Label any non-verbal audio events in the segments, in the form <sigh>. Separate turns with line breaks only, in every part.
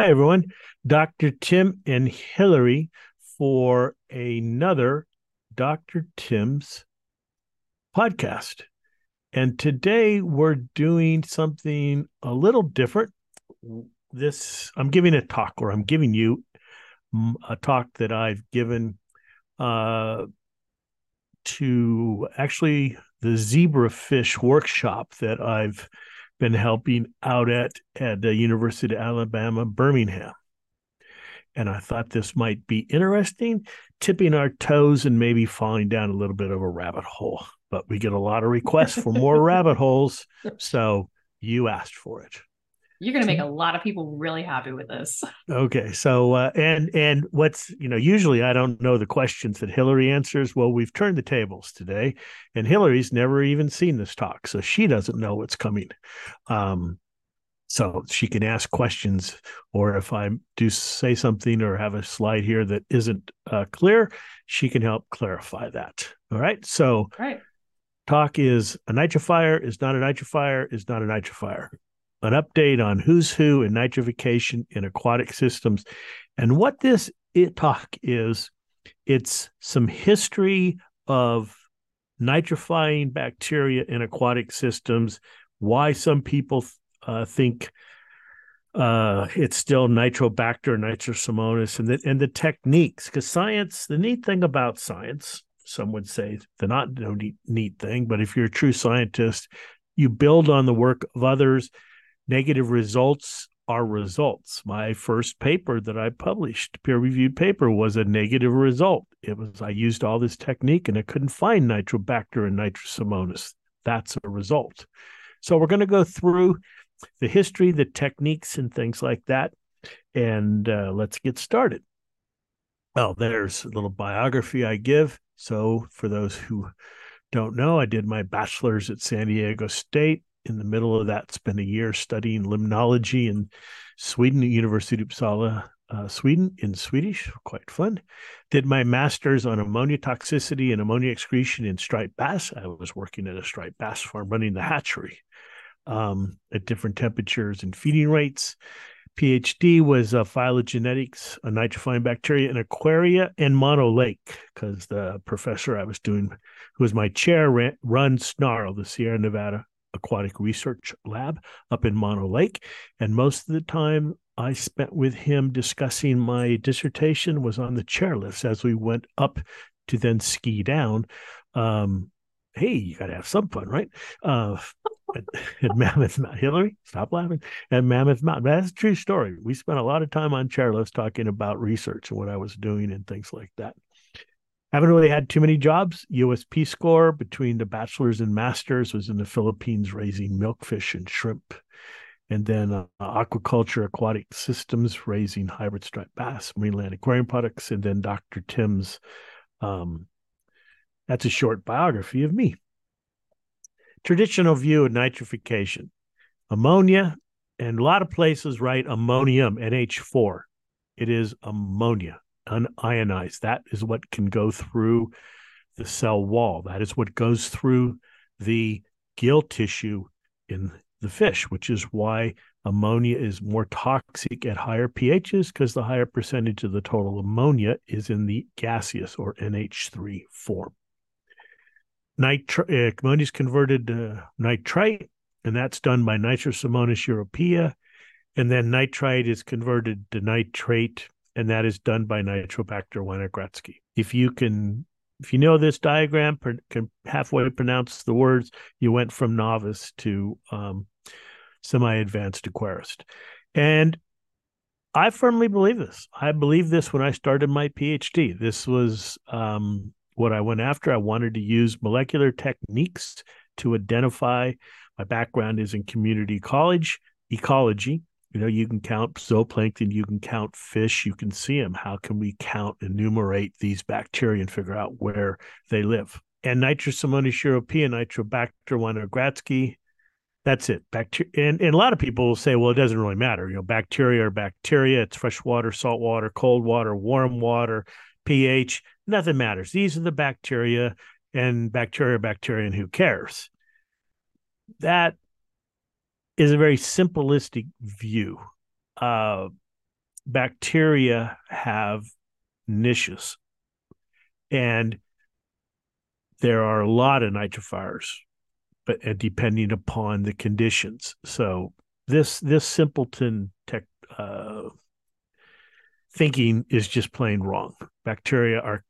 Hi, everyone. Dr. Tim and Hillary for another Dr. Tim's podcast. And today we're doing something a little different. This, I'm giving a talk, or I'm giving you a talk that I've given uh, to actually the zebrafish workshop that I've been helping out at at the University of Alabama Birmingham. And I thought this might be interesting, tipping our toes and maybe falling down a little bit of a rabbit hole. But we get a lot of requests for more <laughs> rabbit holes, so you asked for it.
You're going to make a lot of people really happy with this. <laughs>
Okay, so uh, and and what's you know usually I don't know the questions that Hillary answers. Well, we've turned the tables today, and Hillary's never even seen this talk, so she doesn't know what's coming. Um, so she can ask questions, or if I do say something or have a slide here that isn't uh, clear, she can help clarify that. All right, so
right.
talk is a nitrifier is not a nitrifier is not a nitrifier an update on who's who in nitrification in aquatic systems. And what this talk is, it's some history of nitrifying bacteria in aquatic systems, why some people uh, think uh, it's still Nitrobacter, Nitrosomonas, and the, and the techniques. Because science, the neat thing about science, some would say the not no neat, neat thing, but if you're a true scientist, you build on the work of others negative results are results. My first paper that I published, peer reviewed paper, was a negative result. It was I used all this technique and I couldn't find Nitrobacter and Nitrosomonas. That's a result. So we're going to go through the history, the techniques, and things like that. And uh, let's get started. Well, there's a little biography I give. So for those who don't know, I did my bachelor's at San Diego State in the middle of that, spent a year studying limnology in Sweden at University of Uppsala, uh, Sweden, in Swedish. Quite fun. Did my master's on ammonia toxicity and ammonia excretion in striped bass. I was working at a striped bass farm running the hatchery um, at different temperatures and feeding rates. PhD was uh, phylogenetics, a nitrifying bacteria in aquaria and Mono Lake, because the professor I was doing, who was my chair, ran, runs SNARL, the Sierra Nevada Aquatic Research Lab up in Mono Lake. And most of the time I spent with him discussing my dissertation was on the chairlifts as we went up to then ski down. Um, hey, you got to have some fun, right? Uh, <laughs> at, at Mammoth Mountain. Hillary, stop laughing. At Mammoth Mountain. That's a true story. We spent a lot of time on chairlifts talking about research and what I was doing and things like that haven't really had too many jobs. US Peace Corps between the bachelor's and master's was in the Philippines raising milkfish and shrimp, and then uh, aquaculture, aquatic systems raising hybrid striped bass, Marineland aquarium products, and then Dr. Tim's. Um, that's a short biography of me. Traditional view of nitrification, ammonia, and a lot of places write ammonium NH4. It is ammonia unionized. That is what can go through the cell wall. That is what goes through the gill tissue in the fish, which is why ammonia is more toxic at higher pHs because the higher percentage of the total ammonia is in the gaseous or NH3 form. Nitri- uh, ammonia is converted to nitrite, and that's done by Nitrosomonas europaea. And then nitrite is converted to nitrate and that is done by Nitrobacter winogradsky. If you can, if you know this diagram, can halfway pronounce the words, you went from novice to um, semi-advanced aquarist, and I firmly believe this. I believe this when I started my PhD. This was um, what I went after. I wanted to use molecular techniques to identify. My background is in community college ecology, you know, you can count zooplankton, you can count fish, you can see them. How can we count, enumerate these bacteria and figure out where they live? And Nitrosomonas europaea, Nitrobacter winogradsky, that's it. Bacteria, and, and a lot of people will say, well, it doesn't really matter. You know, bacteria are bacteria. It's fresh water, salt water, cold water, warm water, pH. Nothing matters. These are the bacteria, and bacteria, bacteria, and who cares? That is a very simplistic view. Uh, bacteria have niches. And there are a lot of nitrifiers, but depending upon the conditions. So this this simpleton tech uh, thinking is just plain wrong. Bacteria are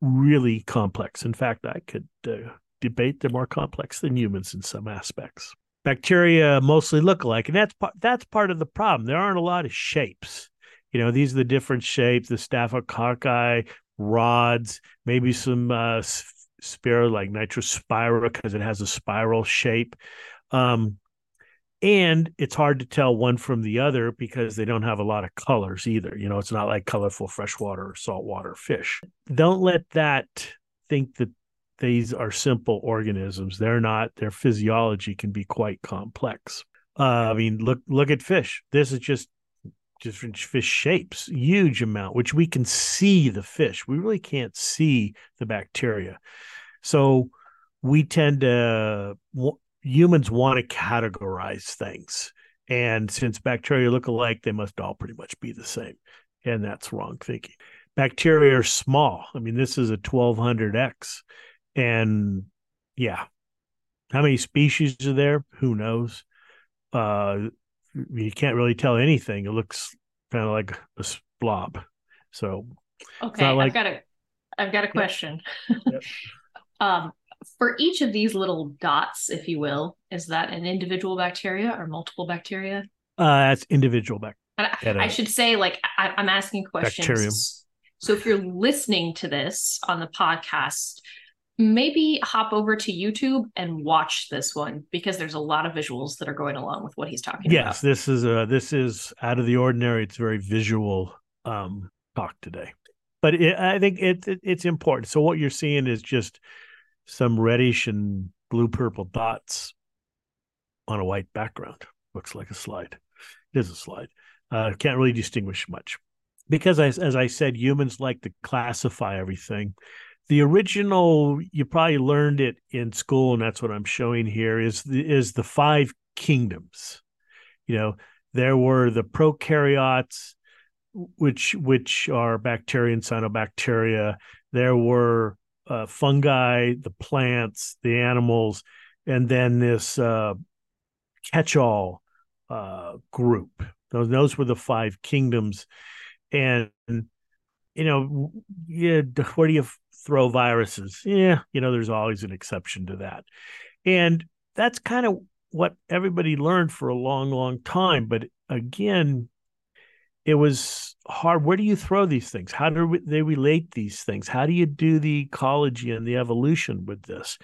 really complex. In fact, I could uh, debate they're more complex than humans in some aspects. Bacteria mostly look alike, and that's part that's part of the problem. There aren't a lot of shapes. You know, these are the different shapes: the staphylococci, rods, maybe some uh, spiro like nitrospira because it has a spiral shape. Um, and it's hard to tell one from the other because they don't have a lot of colors either. You know, it's not like colorful freshwater or saltwater fish. Don't let that think that these are simple organisms. They're not. Their physiology can be quite complex. Uh, I mean, look look at fish. This is just different fish shapes, huge amount, which we can see the fish. We really can't see the bacteria. So we tend to humans want to categorize things. And since bacteria look alike, they must all pretty much be the same. And that's wrong thinking. Bacteria are small. I mean, this is a 1200X. And yeah, how many species are there? Who knows? Uh, you can't really tell anything. It looks kind of like a blob. So,
okay, like... I've got a, I've got a question. Yep. <laughs> um, for each of these little dots, if you will, is that an individual bacteria or multiple bacteria?
Uh, that's individual
bacteria. I, I should say, like, I, am asking questions. Bacterium. So if you're listening to this on the podcast, maybe hop over to YouTube and watch this one because there's a lot of visuals that are going along with what he's talking
yes,
about.
Yes, this is a this is out of the ordinary. It's very visual um, talk today, but it, I think it, it, it's important. So what you're seeing is just some reddish and blue purple dots on a white background. Looks like a slide. It is a slide. Uh, can't really distinguish much because, as, as I said, humans like to classify everything. The original, you probably learned it in school, and that's what I'm showing here. Is the, is the five kingdoms. You know, there were the prokaryotes, which which are bacteria and cyanobacteria. There were uh, fungi, the plants, the animals, and then this uh, catch-all uh, group. Those those were the five kingdoms, and you know, yeah, where do you throw viruses? Yeah, you know, there's always an exception to that, and that's kind of what everybody learned for a long, long time. But again, it was hard. Where do you throw these things? How do they relate these things? How do you do the ecology and the evolution with this?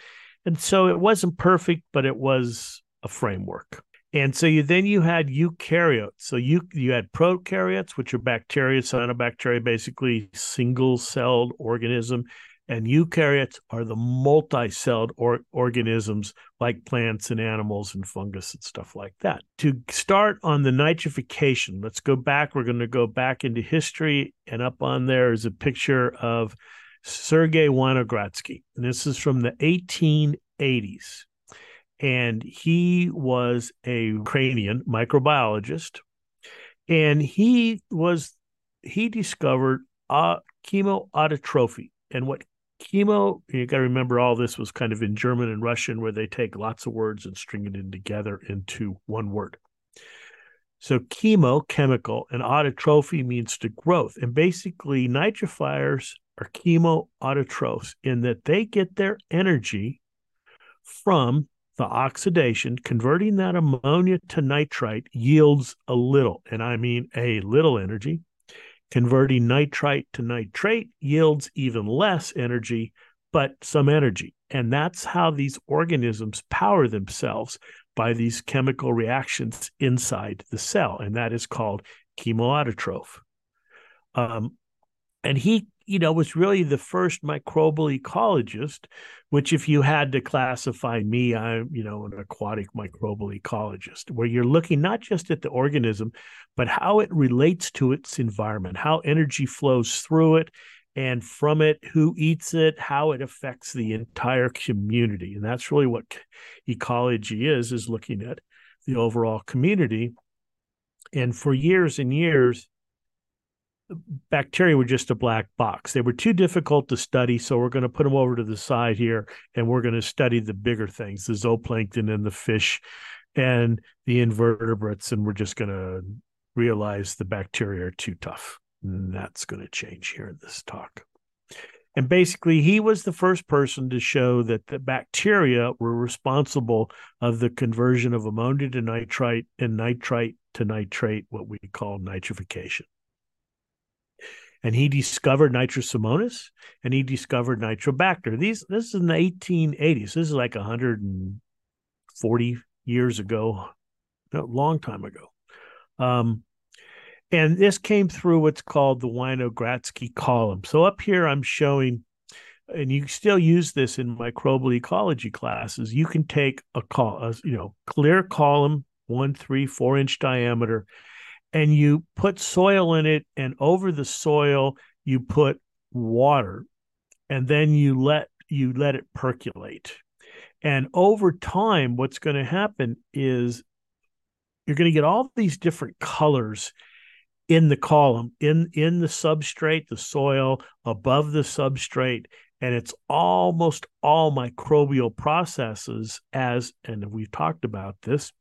And so it wasn't perfect, but it was a framework. And so you then you had eukaryotes. So you you had prokaryotes, which are bacteria, cyanobacteria, basically single-celled organism, and eukaryotes are the multi-celled or- organisms like plants and animals and fungus and stuff like that. To start on the nitrification, let's go back. We're going to go back into history, and up on there is a picture of Sergei Winogradsky. And this is from the 1880s. And he was a Ukrainian microbiologist. And he was, he discovered uh, chemoautotrophy. And what chemo you got to remember all this was kind of in german and russian where they take lots of words and string it in together into one word so chemo chemical and autotrophy means to growth and basically nitrifiers are chemoautotrophs in that they get their energy from the oxidation converting that ammonia to nitrite yields a little and i mean a little energy Converting nitrite to nitrate yields even less energy, but some energy. And that's how these organisms power themselves by these chemical reactions inside the cell. And that is called chemoautotroph. Um, and he you know, was really the first microbial ecologist, which if you had to classify me, I'm, you know, an aquatic microbial ecologist, where you're looking not just at the organism, but how it relates to its environment, how energy flows through it, and from it, who eats it, how it affects the entire community. And that's really what ecology is, is looking at the overall community. And for years and years, bacteria were just a black box. They were too difficult to study, so we're going to put them over to the side here, and we're going to study the bigger things, the zooplankton and the fish, and the invertebrates, and we're just going to realize the bacteria are too tough. And that's going to change here in this talk. And basically, he was the first person to show that the bacteria were responsible of the conversion of ammonia to nitrite and nitrite to nitrate, what we call nitrification and he discovered nitrosomonas and he discovered nitrobacter. These this is in the 1880s. This is like 140 years ago, a long time ago. Um, and this came through what's called the Winogradsky column. So up here, I'm showing, and you still use this in microbial ecology classes. You can take a call, you know, clear column, one, three, four inch diameter, and you put soil in it and over the soil you put water and then you let you let it percolate. And over time what's going to happen is you're going to get all these different colors in the column in in the substrate the soil above the substrate and it's almost all microbial processes as and we've talked about this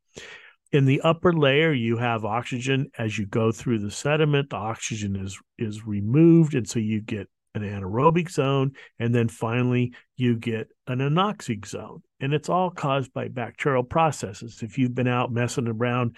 in the upper layer you have oxygen as you go through the sediment. The oxygen is is removed and so you get an anaerobic zone and then finally you get an anoxic zone. And it's all caused by bacterial processes. If you've been out messing around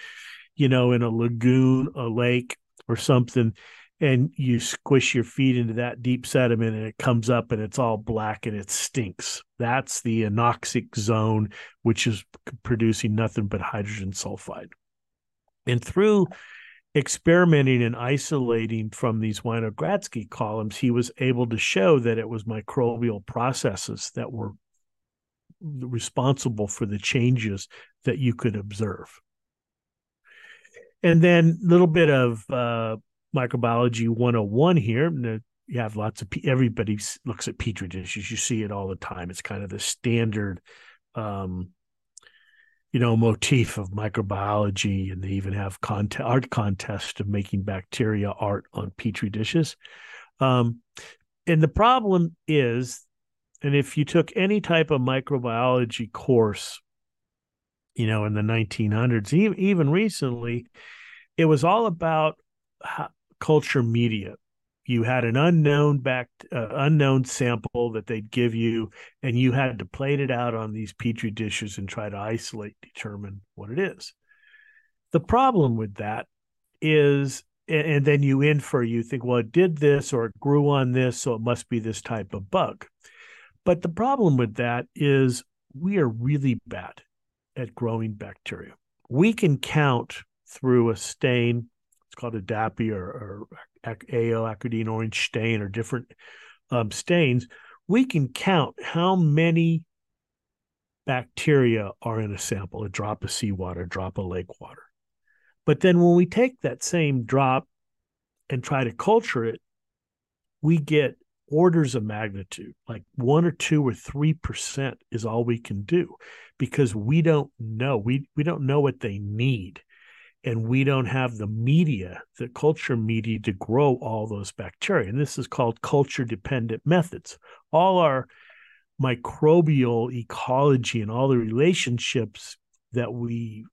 you know in a lagoon a lake or something and you squish your feet into that deep sediment and it comes up and it's all black and it stinks. That's the anoxic zone, which is producing nothing but hydrogen sulfide. And through experimenting and isolating from these Winogradsky columns, he was able to show that it was microbial processes that were responsible for the changes that you could observe. And then a little bit of uh, microbiology 101 here. You have lots of everybody looks at petri dishes. You see it all the time. It's kind of the standard, um, you know, motif of microbiology, and they even have contest, art contests of making bacteria art on petri dishes. Um, and the problem is, and if you took any type of microbiology course, you know, in the 1900s, even, even recently, it was all about how, culture media. You had an unknown back uh, unknown sample that they'd give you, and you had to plate it out on these petri dishes and try to isolate, determine what it is. The problem with that is, and then you infer, you think, well, it did this or it grew on this, so it must be this type of bug. But the problem with that is we are really bad at growing bacteria. We can count through a stain called a DAPI or, or AO acridine orange stain or different um, stains, we can count how many bacteria are in a sample, a drop of seawater, a drop of lake water. But then when we take that same drop and try to culture it, we get orders of magnitude, like one or two or three percent is all we can do because we don't know. We we don't know what they need and we don't have the media, the culture media to grow all those bacteria. And this is called culture dependent methods. All our microbial ecology and all the relationships that we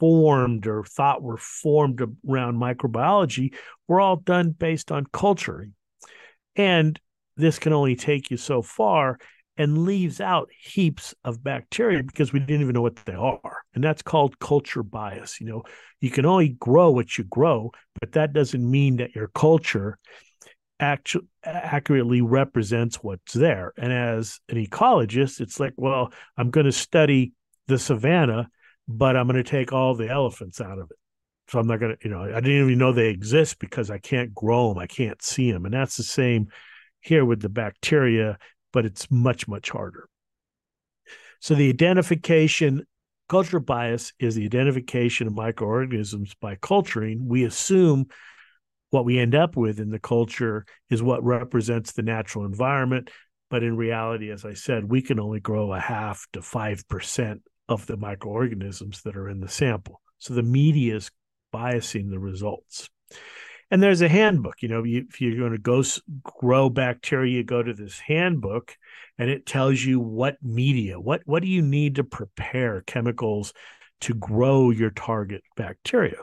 formed or thought were formed around microbiology were all done based on culture. And this can only take you so far and leaves out heaps of bacteria because we didn't even know what they are. And that's called culture bias. You know, you can only grow what you grow, but that doesn't mean that your culture actually accurately represents what's there. And as an ecologist, it's like, well, I'm going to study the savannah, but I'm going to take all the elephants out of it. So I'm not going to, you know, I didn't even know they exist because I can't grow them, I can't see them. And that's the same here with the bacteria but it's much, much harder. So the identification, culture bias is the identification of microorganisms by culturing. We assume what we end up with in the culture is what represents the natural environment. But in reality, as I said, we can only grow a half to 5% of the microorganisms that are in the sample. So the media is biasing the results. And there's a handbook. You know, if you're going to go grow bacteria, you go to this handbook, and it tells you what media, what what do you need to prepare chemicals to grow your target bacteria.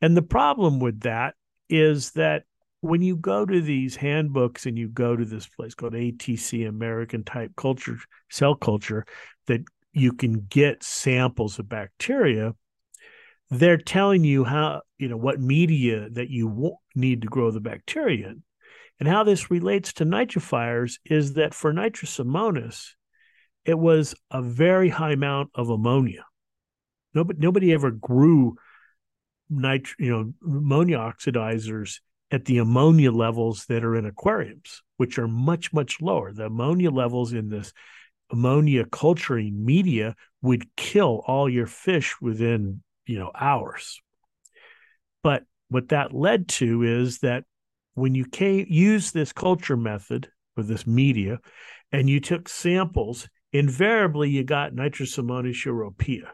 And the problem with that is that when you go to these handbooks and you go to this place called ATC American type culture cell culture that you can get samples of bacteria they're telling you how you know what media that you need to grow the bacteria in. And how this relates to nitrifiers is that for nitrosomonas it was a very high amount of ammonia. Nobody nobody ever grew nit you know ammonia oxidizers at the ammonia levels that are in aquariums which are much much lower. The ammonia levels in this ammonia culturing media would kill all your fish within you know hours. But what that led to is that when you came, use this culture method with this media and you took samples invariably you got Nitrosomonas europaea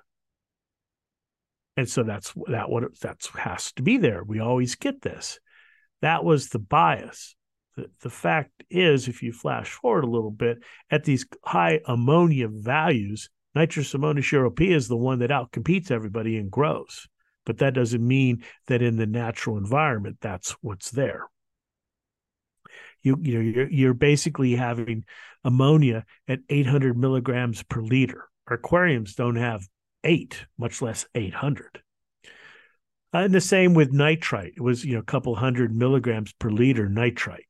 and so that's that what that's has to be there. We always get this. That was the bias. The fact is if you flash forward a little bit at these high ammonia values Nitrosomonas europaea is the one that outcompetes everybody and grows. But that doesn't mean that in the natural environment that's what's there. You, you know, you're, you're basically having ammonia at 800 milligrams per liter. Our aquariums don't have eight, much less 800. Uh, and the same with nitrite. It was, you know, a couple hundred milligrams per liter nitrite.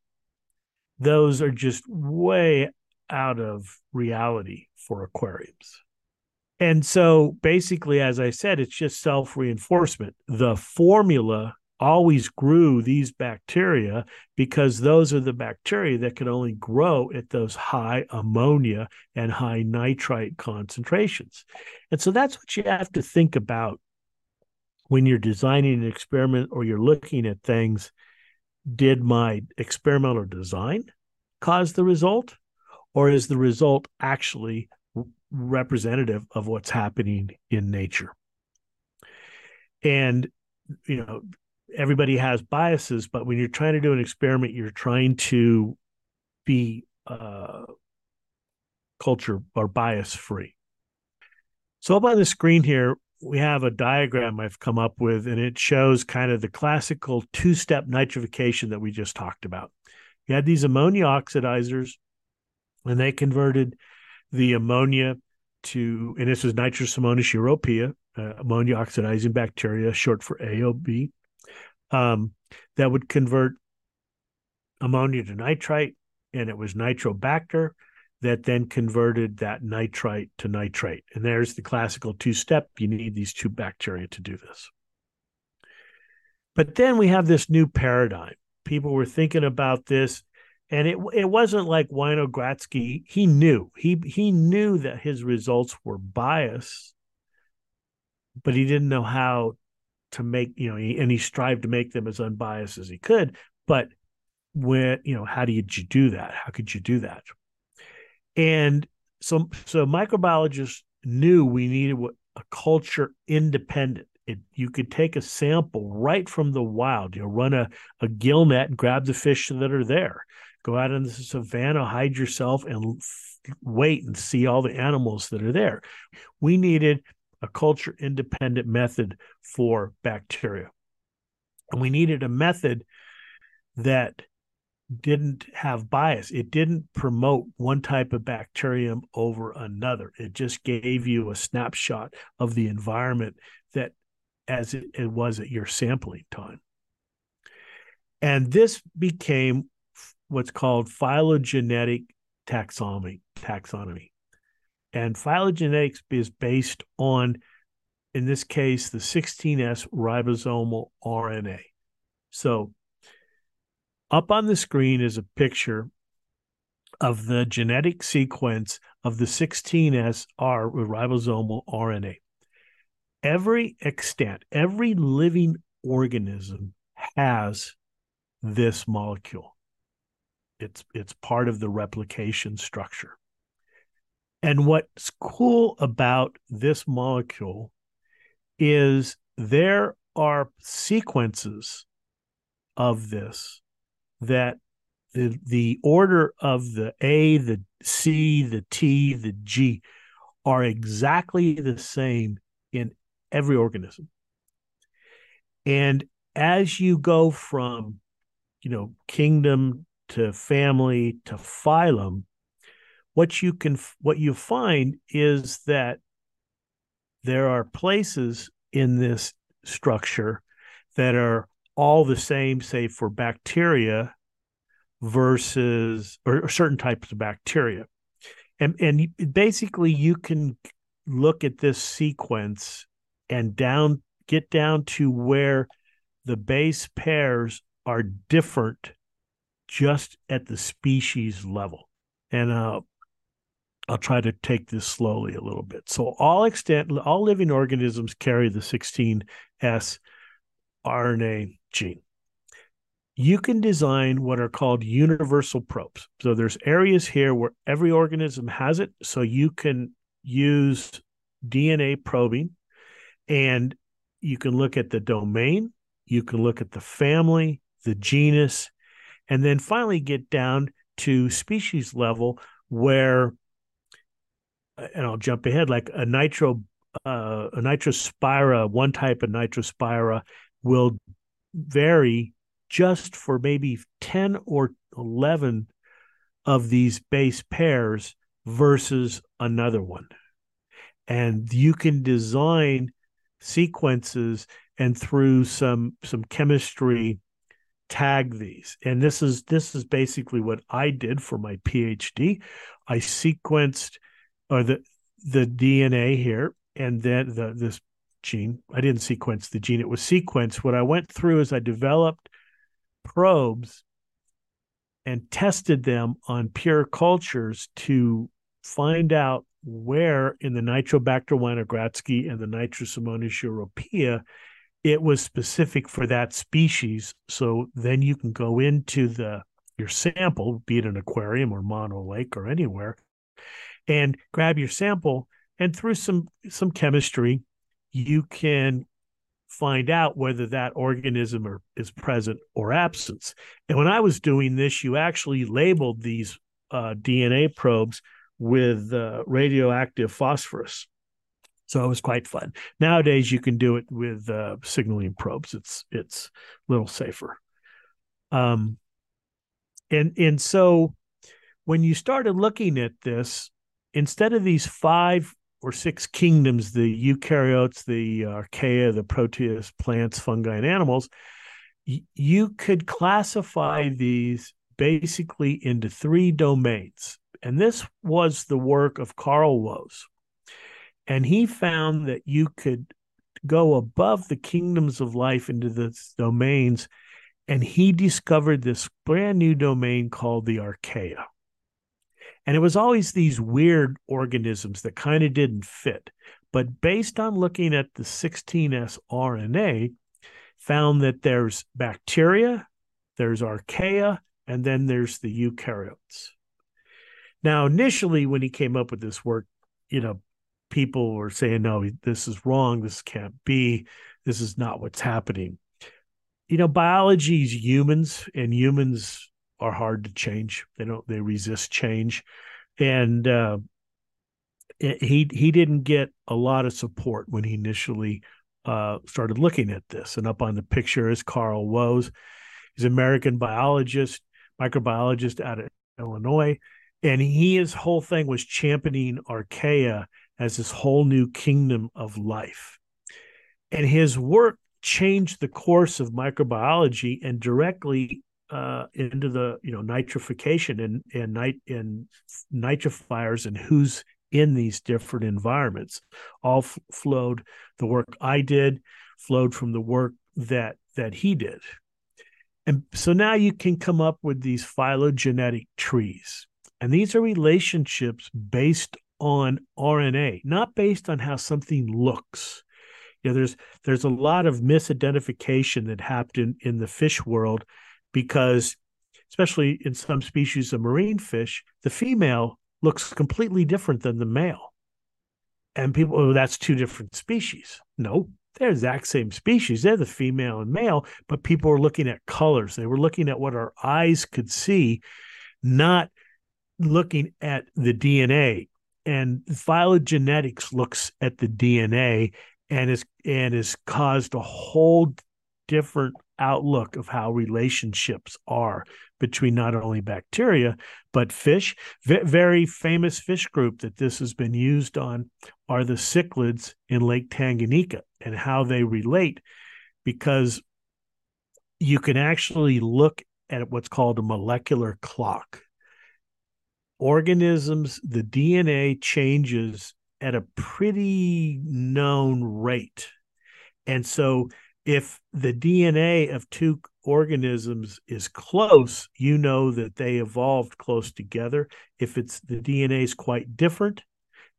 Those are just way out of reality for aquariums. And so basically, as I said, it's just self reinforcement. The formula always grew these bacteria because those are the bacteria that can only grow at those high ammonia and high nitrite concentrations. And so that's what you have to think about when you're designing an experiment or you're looking at things. Did my experimental design cause the result? Or is the result actually representative of what's happening in nature. And, you know, everybody has biases, but when you're trying to do an experiment, you're trying to be uh, culture or bias free. So, up on the screen here, we have a diagram I've come up with, and it shows kind of the classical two step nitrification that we just talked about. You had these ammonia oxidizers, and they converted the ammonia to, and this is Nitrosomonas europaea, uh, ammonia oxidizing bacteria, short for AOB, um, that would convert ammonia to nitrite, and it was nitrobacter that then converted that nitrite to nitrate. And there's the classical two step. You need these two bacteria to do this. But then we have this new paradigm. People were thinking about this and it it wasn't like Winogradsky. He knew he he knew that his results were biased, but he didn't know how to make you know, he, and he strived to make them as unbiased as he could. But when you know, how did you do that? How could you do that? And so so microbiologists knew we needed a culture independent. It, you could take a sample right from the wild. You know, run a, a gill net and grab the fish that are there go out in the savannah, hide yourself, and wait and see all the animals that are there. We needed a culture independent method for bacteria. And we needed a method that didn't have bias. It didn't promote one type of bacterium over another. It just gave you a snapshot of the environment that as it, it was at your sampling time. And this became what's called phylogenetic taxonomy taxonomy. And phylogenetics is based on in this case the 16s ribosomal rna so up on the screen is a picture of the genetic sequence of the 16s r ribosomal rna every extant every living organism has this molecule it's it's part of the replication structure. And what's cool about this molecule is there are sequences of this that the the order of the A, the C, the T, the G are exactly the same in every organism. And as you go from, you know, kingdom to family to phylum, what you can what you find is that there are places in this structure that are all the same, say for bacteria versus or, or certain types of bacteria. And and basically you can look at this sequence and down get down to where the base pairs are different just at the species level. And uh, I'll try to take this slowly a little bit. So all extent all living organisms carry the 16S RNA gene. You can design what are called universal probes. So there's areas here where every organism has it. So you can use DNA probing and you can look at the domain, you can look at the family, the genus, and then finally get down to species level where and I'll jump ahead like a nitro uh, a nitrospira, one type of nitrospira will vary just for maybe 10 or 11 of these base pairs versus another one. And you can design sequences and through some some chemistry tag these. And this is this is basically what I did for my PhD. I sequenced or the the DNA here and then the this gene. I didn't sequence the gene, it was sequenced. What I went through is I developed probes and tested them on pure cultures to find out where in the Nitrobacter winogradsky and the Nitrosomonas europaea it was specific for that species. So then you can go into the your sample, be it an aquarium or Mono Lake or anywhere, and grab your sample and through some some chemistry you can find out whether that organism are, is present or absent. And when I was doing this, you actually labeled these uh, DNA probes with uh, radioactive phosphorus. So it was quite fun. Nowadays, you can do it with uh, signaling probes. It's it's a little safer. Um, and and so when you started looking at this, instead of these five or six kingdoms the eukaryotes, the archaea, the protists, plants, fungi, and animals you could classify these basically into three domains. And this was the work of Carl Woese. And he found that you could go above the kingdoms of life into the domains. And he discovered this brand new domain called the archaea. And it was always these weird organisms that kind of didn't fit. But based on looking at the 16S RNA, found that there's bacteria, there's archaea, and then there's the eukaryotes. Now, initially, when he came up with this work, you know, people were saying, no, this is wrong. This can't be. This is not what's happening. You know, biology is humans, and humans are hard to change. They don't they resist change, and uh, he he didn't get a lot of support when he initially uh, started looking at this. And up on the picture is Carl Woese. He's an American biologist, microbiologist out of Illinois, and he his whole thing was championing archaea as this whole new kingdom of life. And his work changed the course of microbiology and directly uh, into the you know nitrification and and nit and nitrifiers and who's in these different environments. All f- flowed the work i did flowed from the work that that he did. And so now you can come up with these phylogenetic trees. And these are relationships based on rna not based on how something looks you know there's there's a lot of misidentification that happened in in the fish world because especially in some species of marine fish, the female looks completely different than the male. And people, oh, that's two different species. No, they're the exact same species. They're the female and male, but people were looking at colors. They were looking at what our eyes could see, not looking at the DNA. And phylogenetics looks at the DNA and is and has caused a whole different outlook of how relationships are between not only bacteria but fish. V- very famous fish group that this has been used on are the cichlids in Lake Tanganyika and how they relate, because you can actually look at what's called a molecular clock. Organisms, the DNA changes at a pretty known rate. And so if the DNA of two organisms is close, you know that they evolved close together. If it's the DNA is quite different,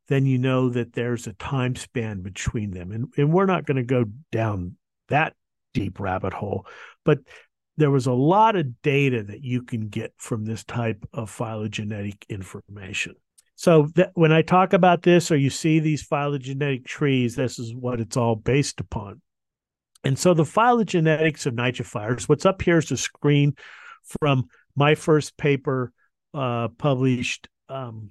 then you know that there's a time span between them. And, and we're not going to go down that deep rabbit hole, but there was a lot of data that you can get from this type of phylogenetic information. So when I talk about this or you see these phylogenetic trees, this is what it's all based upon. And so the phylogenetics of nitrifiers, what's up here is a screen from my first paper uh, published um,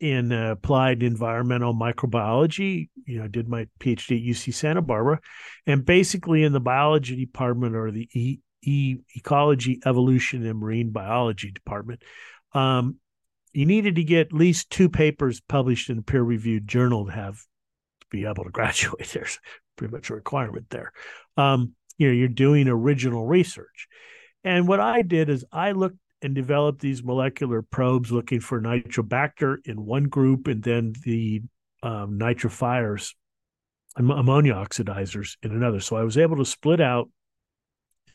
in uh, applied environmental microbiology. You know, I did my PhD at UC Santa Barbara, and basically in the biology department or the e, e ecology, evolution, and marine biology department, um, you needed to get at least two papers published in a peer-reviewed journal to have to be able to <laughs> graduate. There's pretty much a requirement there. Um, you know, you're doing original research. And what I did is I looked and developed these molecular probes looking for nitrobacter in one group and then the um, nitrifiers, ammonia oxidizers in another. So I was able to split out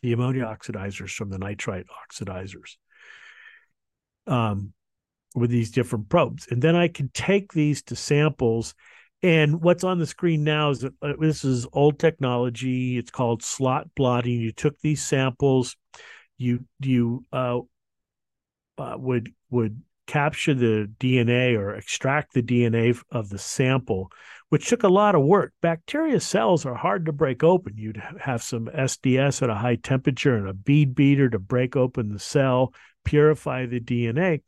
the ammonia oxidizers from the nitrite oxidizers um, with these different probes. And then I can take these to samples and what's on the screen now is that uh, this is old technology. It's called slot blotting. You took these samples, you you uh, uh, would would capture the DNA or extract the DNA of the sample, which took a lot of work. Bacteria cells are hard to break open. You'd have some SDS at a high temperature and a bead beater to break open the cell, purify the DNA,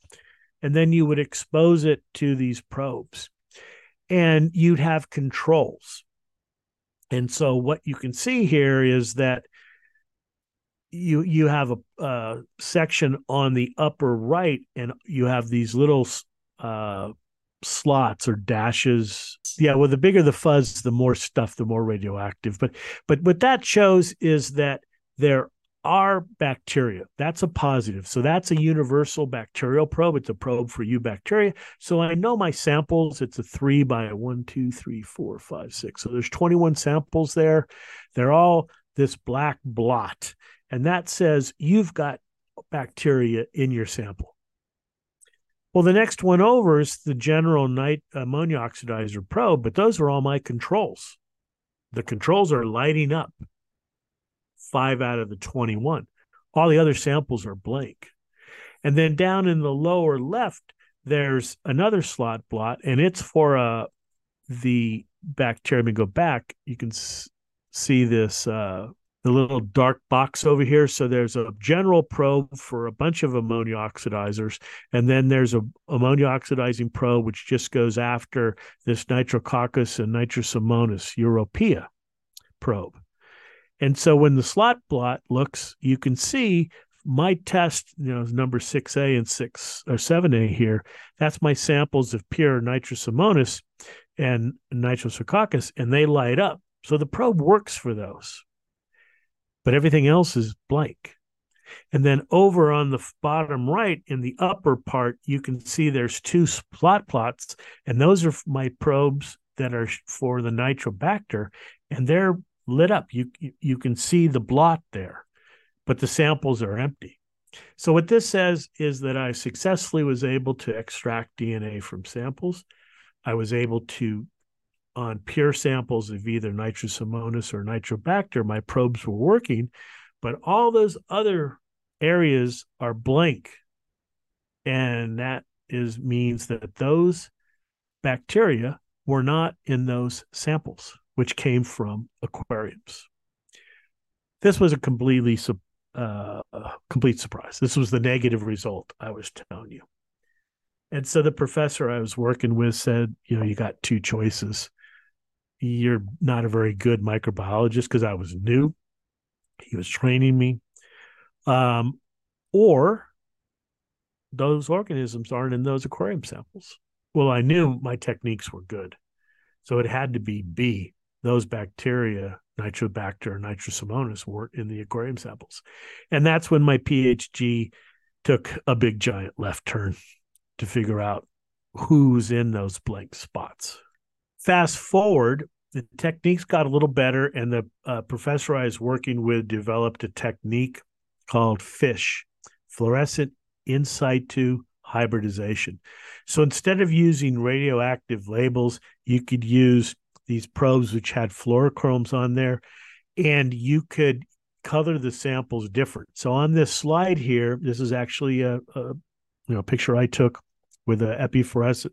and then you would expose it to these probes and you'd have controls. And so what you can see here is that you you have a, a section on the upper right, and you have these little uh, slots or dashes. Yeah, well, the bigger the fuzz, the more stuff, the more radioactive. But but what that shows is that there are bacteria. That's a positive. So that's a universal bacterial probe. It's a probe for you bacteria. So I know my samples, it's a three by a one, two, three, four, five, six. So there's 21 samples there. They're all this black blot. And that says you've got bacteria in your sample. Well, the next one over is the general night ammonia oxidizer probe, but those are all my controls. The controls are lighting up five out of the 21. All the other samples are blank. And then down in the lower left, there's another slot blot, and it's for uh, the bacteria. Let me go back. You can s- see this uh, the little dark box over here. So there's a general probe for a bunch of ammonia oxidizers, and then there's a ammonia oxidizing probe which just goes after this Nitrococcus and Nitrosomonas europaea probe. And so when the slot blot looks, you can see my test, you know, number 6A and 6 or 7A here. That's my samples of pure nitrosomonas and nitrococcus, and they light up. So the probe works for those. But everything else is blank. And then over on the bottom right in the upper part, you can see there's two plot plots, and those are my probes that are for the nitrobacter, and they're lit up. You, you can see the blot there, but the samples are empty. So what this says is that I successfully was able to extract DNA from samples. I was able to, on pure samples of either Nitrosomonas or Nitrobacter, my probes were working, but all those other areas are blank. And that is means that those bacteria were not in those samples. which came from aquariums. This was a completely uh, complete surprise. This was the negative result I was telling you. And so the professor I was working with said, you know, you got two choices. You're not a very good microbiologist because I was new. He was training me. Um, or those organisms aren't in those aquarium samples. Well, I knew my techniques were good. So it had to be B. Those bacteria, Nitrobacter Nitrosomonas, weren't in the aquarium samples. And that's when my PhD took a big giant left turn to figure out who's in those blank spots. Fast forward, the techniques got a little better, and the uh, professor I was working with developed a technique called FISH, fluorescent in situ hybridization. So instead of using radioactive labels, you could use these probes which had fluorochromes on there, and you could color the samples different. So on this slide here, this is actually a, a you know picture I took with an epifluorescent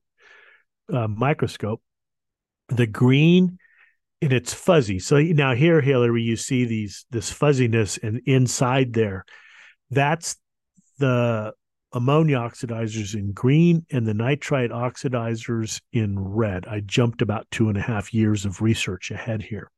uh, microscope. The green and it's fuzzy. So now here, Hillary, you see these this fuzziness, and inside there, that's the ammonia oxidizers in green and the nitrite oxidizers in red. I jumped about two and a half years of research ahead here.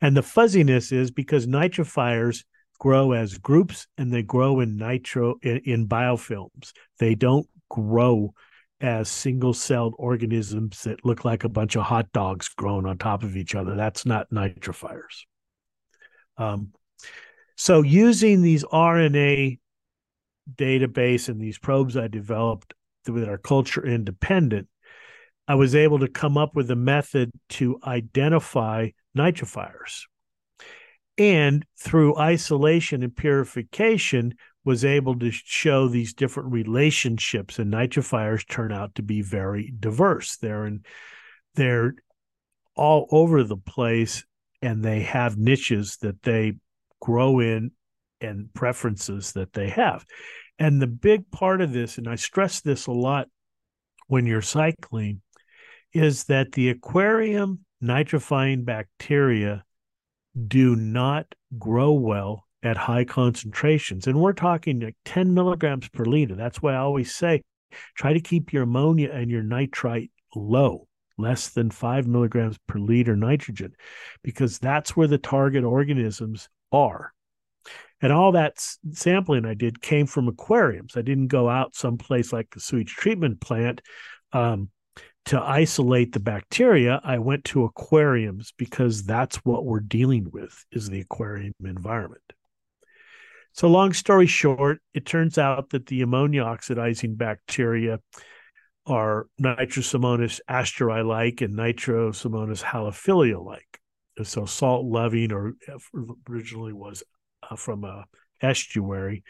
And the fuzziness is because nitrifiers grow as groups and they grow in nitro in, in biofilms. They don't grow as single celled organisms that look like a bunch of hot dogs grown on top of each other. That's not nitrifiers. Um, so, using these RNA database and these probes I developed that are culture independent, I was able to come up with a method to identify nitrifiers. And through isolation and purification, was able to show these different relationships and nitrifiers turn out to be very diverse. They're in they're all over the place and they have niches that they grow in and preferences that they have. And the big part of this and i stress this a lot when you're cycling is that the aquarium nitrifying bacteria do not grow well at high concentrations. And we're talking like 10 milligrams per liter. That's why I always say try to keep your ammonia and your nitrite low, less than five milligrams per liter nitrogen, because that's where the target organisms are. And all that sampling I did came from aquariums. I didn't go out someplace like the sewage treatment plant um, to isolate the bacteria. I went to aquariums because that's what we're dealing with is the aquarium environment. So, long story short, it turns out that the ammonia oxidizing bacteria are Nitrosomonas aestuarii like and Nitrosomonas halophila like. So, salt loving, or originally was uh, from a estuary.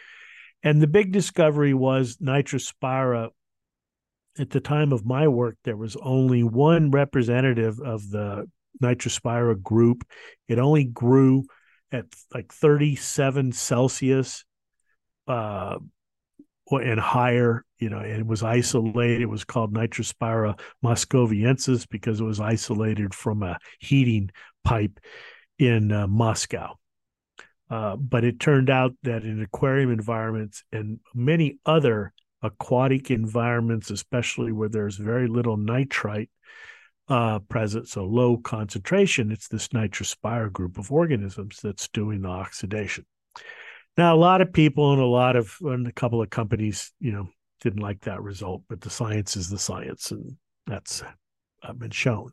And the big discovery was Nitrospira. At the time of my work, there was only one representative of the Nitrospira group. It only grew at like 37 Celsius uh, and higher, you know, it was isolated. It was called Nitrospira moscoviensis because it was isolated from a heating pipe in uh, Moscow. Uh, but it turned out that in aquarium environments and many other aquatic environments, especially where there's very little nitrite, uh, present, so low concentration, it's this nitrospira group of organisms that's doing the oxidation. Now, a lot of people and a lot of and a couple of companies, you know, didn't like that result, but the science is the science, and that's uh, been shown.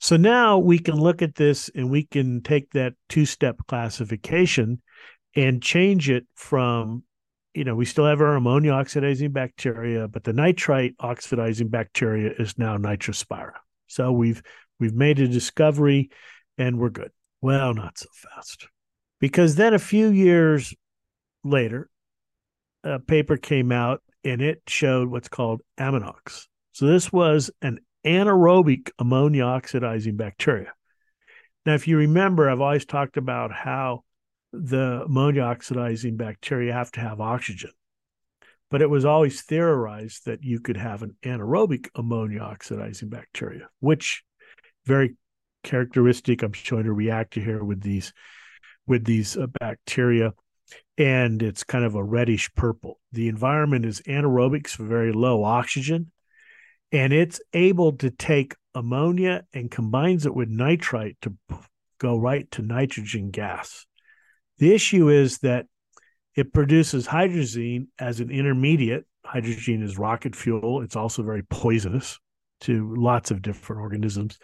So now we can look at this and we can take that two step classification and change it from you know, we still have our ammonia oxidizing bacteria, but the nitrite oxidizing bacteria is now nitrospira. So we've we've made a discovery and we're good. Well, not so fast. Because then a few years later, a paper came out and it showed what's called Anammox. So this was an anaerobic ammonia oxidizing bacteria. Now, if you remember, I've always talked about how the ammonia oxidizing bacteria have to have oxygen. But it was always theorized that you could have an anaerobic ammonia oxidizing bacteria, which very characteristic. I'm showing a reactor here with these with these uh, bacteria, and it's kind of a reddish purple. The environment is anaerobic, so very low oxygen, and it's able to take ammonia and combines it with nitrite to go right to nitrogen gas. The issue is that it produces hydrazine as an intermediate. Hydrogen is rocket fuel. It's also very poisonous to lots of different organisms,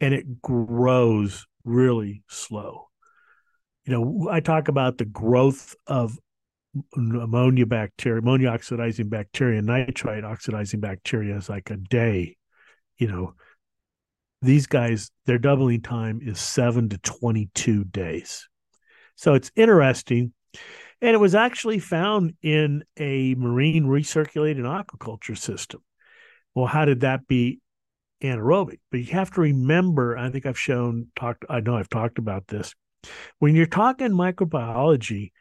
and it grows really slow. You know, I talk about the growth of ammonia bacteria, ammonia oxidizing bacteria, nitrite oxidizing bacteria is like a day. You know, these guys, their doubling time is seven to 22 days. So it's interesting. And it was actually found in a marine recirculating aquaculture system. Well, how did that be anaerobic? But you have to remember, I think I've shown, talked, I know I've talked about this. When you're talking microbiology,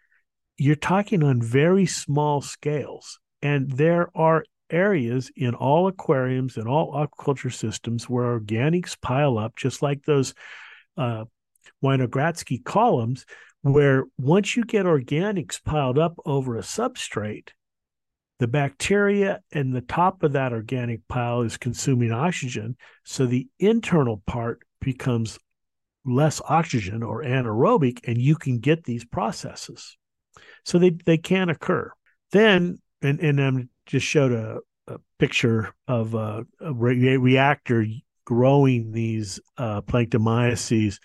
you're talking on very small scales. And there are areas in all aquariums and all aquaculture systems where organics pile up, just like those uh, Winogradsky columns, where once you get organics piled up over a substrate, the bacteria and the top of that organic pile is consuming oxygen. So the internal part becomes less oxygen or anaerobic, and you can get these processes. So they, they can occur. Then, and, and I'm just showed a, a picture of a, a re- reactor growing these uh, planctomyces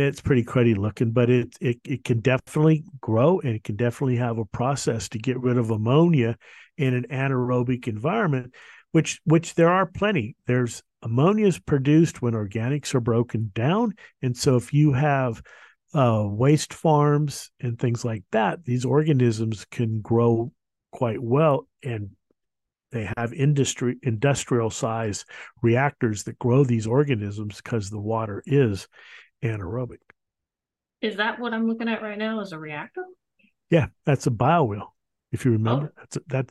it's pretty cruddy looking, but it, it it can definitely grow and it can definitely have a process to get rid of ammonia in an anaerobic environment, which which there are plenty. There's ammonia is produced when organics are broken down, and so if you have uh, waste farms and things like that, these organisms can grow quite well and they have industry industrial size reactors that grow these organisms because the water is anaerobic.
Is that what I'm looking at right now? As a reactor?
Yeah, that's a biowheel. If you remember, oh. that's a, that.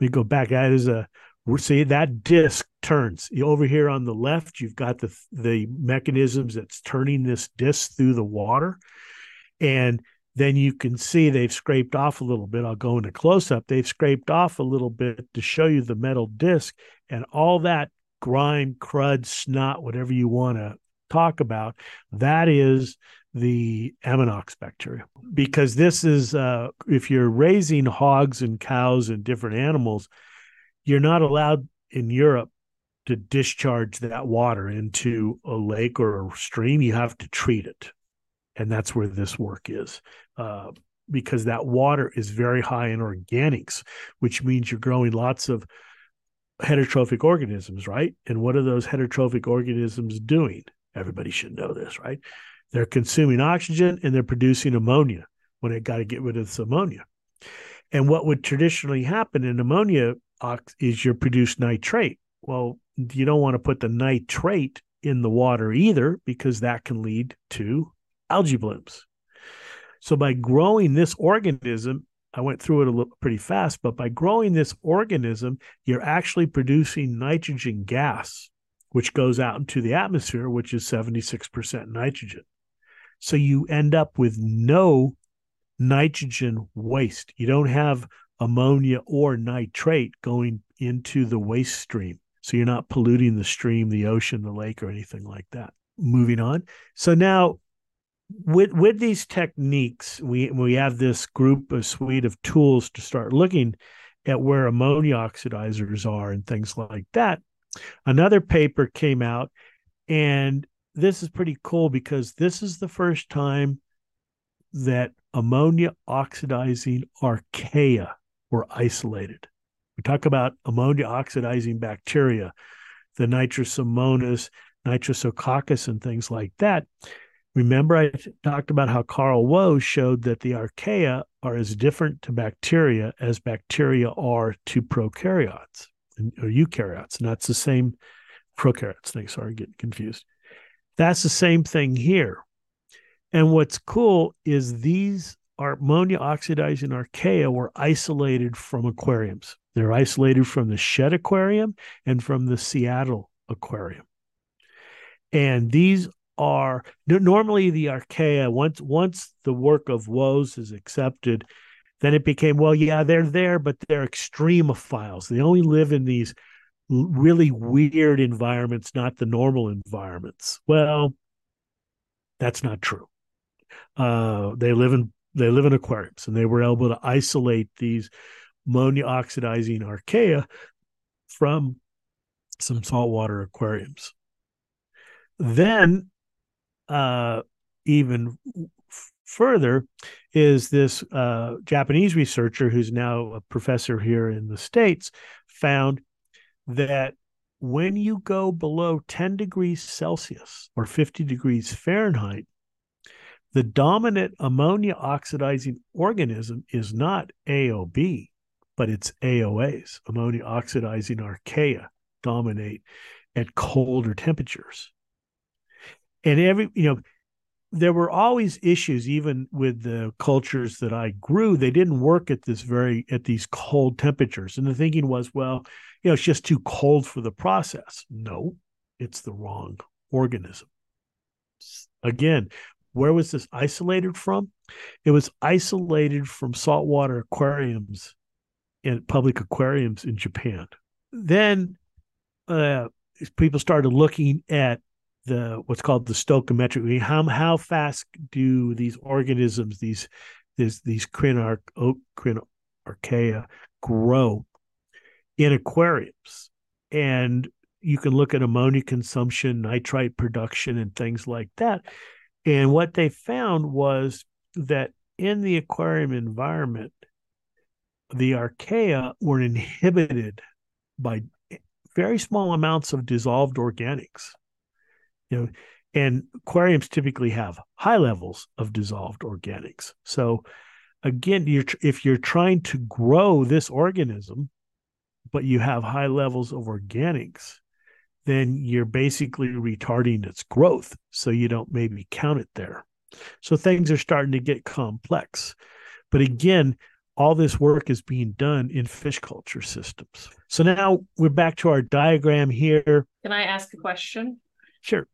Let me go back. That is a we're see that disc turns over here on the left. You've got the the mechanisms that's turning this disc through the water, and then you can see they've scraped off a little bit. I'll go into close up. They've scraped off a little bit to show you the metal disc and all that grime, crud, snot, whatever you want to talk about. That is the Anammox bacteria, because this is uh, if you're raising hogs and cows and different animals, you're not allowed in Europe to discharge that water into a lake or a stream. You have to treat it, and that's where this work is. Uh, because that water is very high in organics, which means you're growing lots of heterotrophic organisms, right? And what are those heterotrophic organisms doing? Everybody should know this, right? They're consuming oxygen and they're producing ammonia when they got to get rid of this ammonia. And what would traditionally happen in ammonia is you produce nitrate. Well, you don't want to put the nitrate in the water either because that can lead to algae blooms. So by growing this organism, I went through it a little pretty fast, but by growing this organism, you're actually producing nitrogen gas which goes out into the atmosphere, which is 76% nitrogen. So you end up with no nitrogen waste. You don't have ammonia or nitrate going into the waste stream. So you're not polluting the stream, the ocean, the lake, or anything like that. Moving on. So now with with these techniques, we we have this group, a suite of tools to start looking at where ammonia oxidizers are and things like that. Another paper came out, and this is pretty cool because this is the first time that ammonia oxidizing archaea were isolated. We talk about ammonia oxidizing bacteria, the nitrosomonas, nitrosococcus, and things like that. Remember, I talked about how Carl Woese showed that the archaea are as different to bacteria as bacteria are to prokaryotes or eukaryotes, and that's the same prokaryotes thing. Sorry, getting confused. That's the same thing here. And what's cool is these ammonia oxidizing archaea were isolated from aquariums. They're isolated from the Shedd Aquarium and from the Seattle Aquarium. And these are normally the archaea once once the work of Woese is accepted then it became well yeah they're there but they're extremophiles. They only live in these really weird environments not the normal environments. Well that's not true. Uh, they live in they live in aquariums and they were able to isolate these ammonia oxidizing archaea from some saltwater aquariums. Then uh, even further is this uh, Japanese researcher who's now a professor here in the States found that when you go below 10 degrees Celsius or 50 degrees Fahrenheit, the dominant ammonia oxidizing organism is not AOB, but it's AOAs, ammonia oxidizing archaea, dominate at colder temperatures. And every, you know, there were always issues even with the cultures that I grew they didn't work at this very at these cold temperatures. And the thinking was well you know it's just too cold for the process. No it's the wrong organism. Again where was this isolated from? It was isolated from saltwater aquariums and public aquariums in Japan. Then uh, people started looking at the what's called the stoichiometric. How how fast do these organisms, these these these crinarch, oh, crenarchaea, grow in aquariums? And you can look at ammonia consumption, nitrite production, and things like that. And what they found was that in the aquarium environment, the archaea were inhibited by eh, very small amounts of dissolved organics you know and aquariums typically have high levels of dissolved organics. So again you're if you're trying to grow this organism but you have high levels of organics then you're basically retarding its growth so you don't maybe count it there. So things are starting to get complex. But again all this work is being done in fish culture systems. So now we're back to our diagram here.
Can i ask a question?
Sure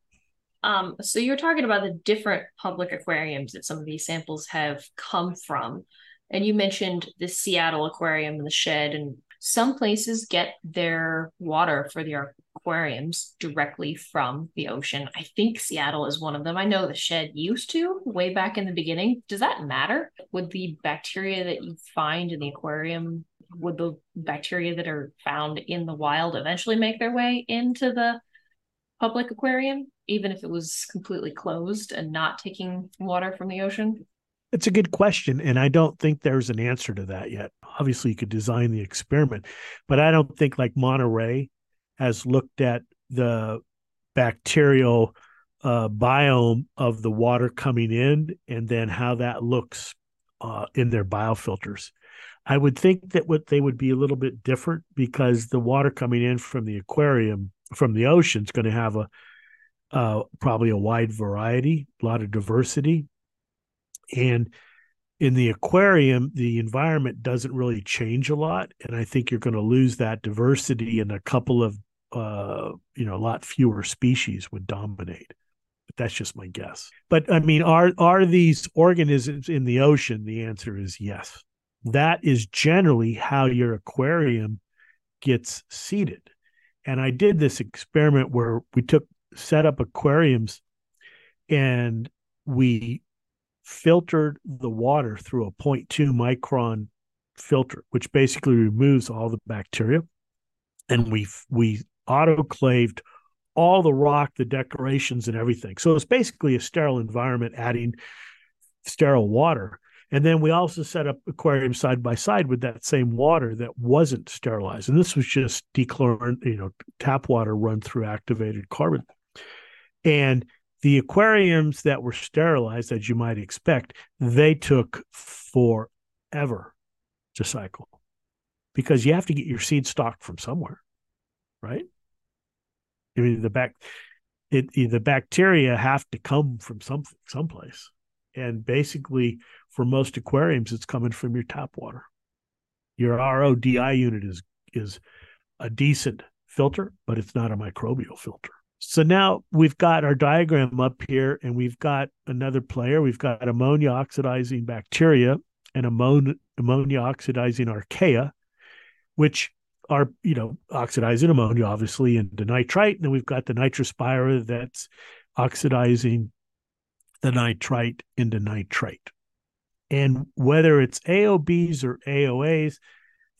um, so you're talking about the different public aquariums that some of these samples have come from. And you mentioned the Seattle Aquarium and the Shedd, and some places get their water for their aquariums directly from the ocean. I think Seattle is one of them. I know the Shedd used to way back in the beginning. Does that matter? Would the bacteria that you find in the aquarium, would the bacteria that are found in the wild eventually make their way into the public aquarium? even if it was completely closed and not taking water from the ocean?
It's a good question. And I don't think there's an answer to that yet. Obviously, you could design the experiment, but I don't think like Monterey has looked at the bacterial uh, biome of the water coming in and then how that looks uh, in their biofilters. I would think that what they would be a little bit different because the water coming in from the aquarium from the ocean is going to have a uh, probably a wide variety, a lot of diversity. And in the aquarium, the environment doesn't really change a lot. And I think you're going to lose that diversity and a couple of, uh, you know, a lot fewer species would dominate. But that's just my guess. But I mean, are are these organisms in the ocean? The answer is yes. That is generally how your aquarium gets seeded. And I did this experiment where we took set up aquariums and we filtered the water through a 0.2 micron filter, which basically removes all the bacteria. And we we autoclaved all the rock, the decorations, and everything. So it's basically a sterile environment, adding sterile water. And then we also set up aquariums side by side with that same water that wasn't sterilized. And this was just dechlorant, you know, tap water run through activated carbon. And the aquariums that were sterilized, as you might expect, they took forever to cycle because you have to get your seed stock from somewhere, right? I mean, the back, it, the bacteria have to come from some someplace, and basically, for most aquariums, it's coming from your tap water. Your RODI unit is is a decent filter, but it's not a microbial filter. So now we've got our diagram up here, and we've got another player. We've got ammonia oxidizing bacteria and ammonia, ammonia oxidizing archaea, which are you know oxidizing ammonia obviously into nitrite, and then we've got the nitrospira that's oxidizing the nitrite into nitrate. And whether it's AOBs or AOAs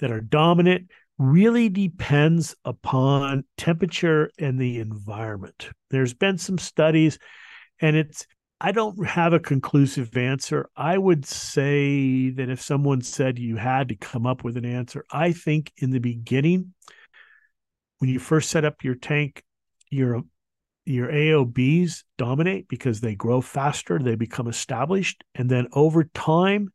that are dominant really depends upon temperature and the environment. There's been some studies, and it's I don't have a conclusive answer. I would say that if someone said you had to come up with an answer, I think in the beginning, when you first set up your tank, your your AOBs dominate because they grow faster, they become established, and then over time,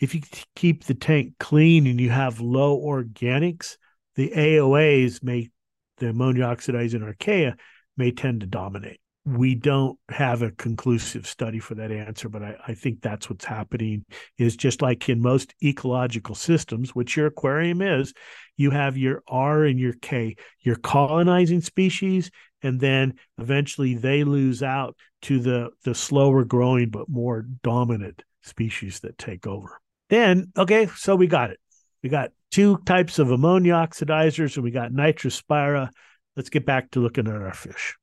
if you keep the tank clean and you have low organics, the AOAs may the ammonia oxidizing archaea may tend to dominate we don't have a conclusive study for that answer, but I, I, think that's what's happening. Is just like in most ecological systems, which your aquarium is, you have your R and your K, your colonizing species, and then eventually they lose out to the the slower growing but more dominant species that take over. Then, okay, so we got it. We got two types of ammonia oxidizers, and we got nitrospira. Let's get back to looking at our fish.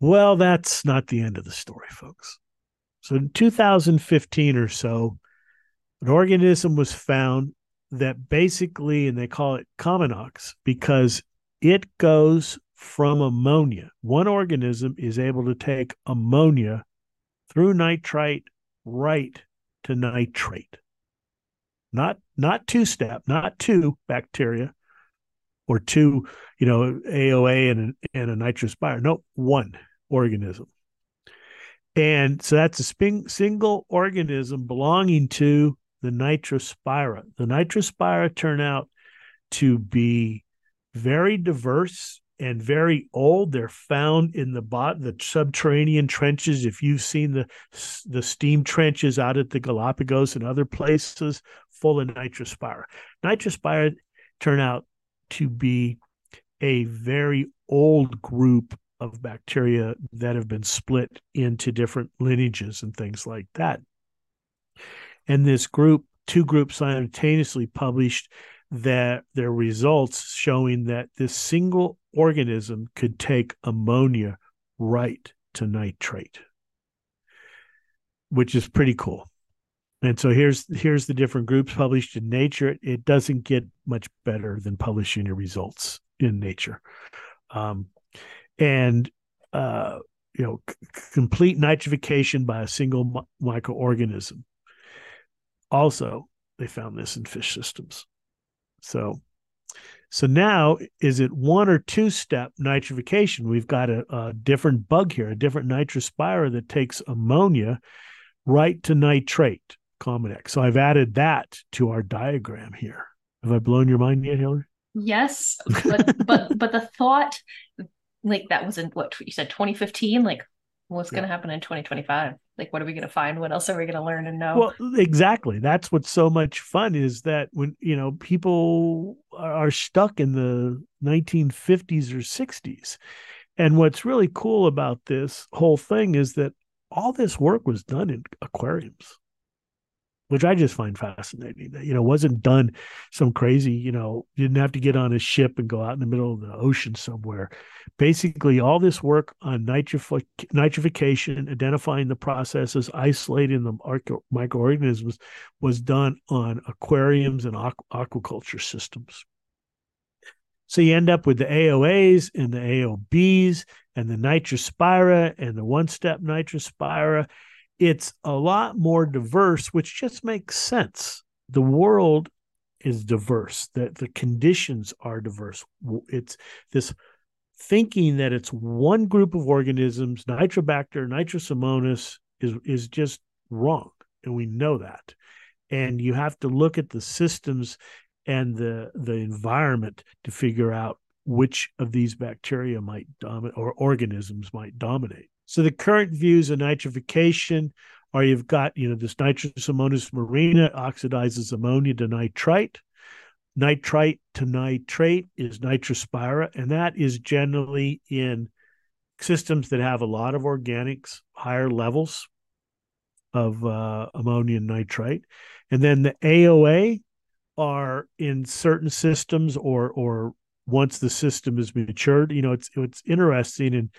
Well, that's not the end of the story, folks. So in 2015 or so, an organism was found that basically, and they call it Comammox because it goes from ammonia. One organism is able to take ammonia through nitrite right to nitrate. Not not two step, not two bacteria or two, you know, AOA and and a nitrous binder. No, one organism. And so that's a sping, single organism belonging to the nitrospira. The nitrospira turn out to be very diverse and very old. They're found in the bot the subterranean trenches. If you've seen the the steam trenches out at the Galapagos and other places, full of nitrospira. Nitrospira turn out to be a very old group of bacteria that have been split into different lineages and things like that. And this group, two groups simultaneously published that their results showing that this single organism could take ammonia right to nitrate, which is pretty cool. And so here's here's the different groups published in Nature. It doesn't get much better than publishing your results in Nature. Um, and uh, you know c- complete nitrification by a single mi- microorganism. Also, they found this in fish systems. So, so now is it one or two step nitrification? We've got a, a different bug here, a different nitrospira that takes ammonia right to nitrate, Comammox. So I've added that to our diagram here. Have I blown your mind yet, Hillary?
Yes, <laughs> but but but the thought like that was in what you said 2015 like what's yeah. going to happen in 2025 like what are we going to find? What else are we going to learn and know?
Well exactly. That's what's so much fun is that when you know people are stuck in the 1950s or 60s and what's really cool about this whole thing is that all this work was done in aquariums which I just find fascinating. That, you know, wasn't done some crazy, you know, didn't have to get on a ship and go out in the middle of the ocean somewhere. Basically, all this work on nitrif- nitrification, identifying the processes, isolating the microorganisms was done on aquariums and aqu- aquaculture systems. So you end up with the AOAs and the AOBs and the nitrospira and the one step nitrospira it's a lot more diverse, which just makes sense. The world is diverse, that the conditions are diverse. It's this thinking that it's one group of organisms, Nitrobacter, Nitrosomonas, is, is just wrong. And we know that. And you have to look at the systems and the the environment to figure out which of these bacteria might dominate or organisms might dominate. So the current views of nitrification are you've got, you know, this Nitrosomonas marina oxidizes ammonia to nitrite. nitrite to nitrate is nitrospira, and that is generally in systems that have a lot of organics, higher levels of uh, ammonium nitrite. And then the AOA are in certain systems or or once the system is matured. You know, it's it's interesting and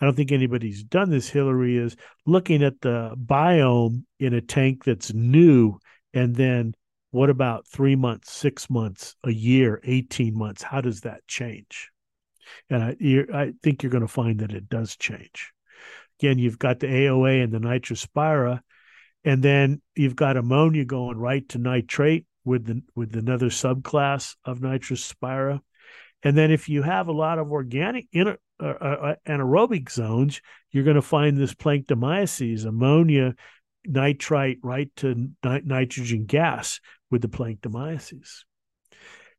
I don't think anybody's done this, Hillary, is looking at the biome in a tank that's new and then what about three months, six months, a year, 18 months? How does that change? And I, I think you're going to find that it does change. Again, you've got the AOA and the nitrospira, and then you've got ammonia going right to nitrate with the with another subclass of nitrospira. And then if you have a lot of organic inter, uh, anaerobic zones, you're going to find this planctomyces, ammonia, nitrite right to ni- nitrogen gas with the planctomyces.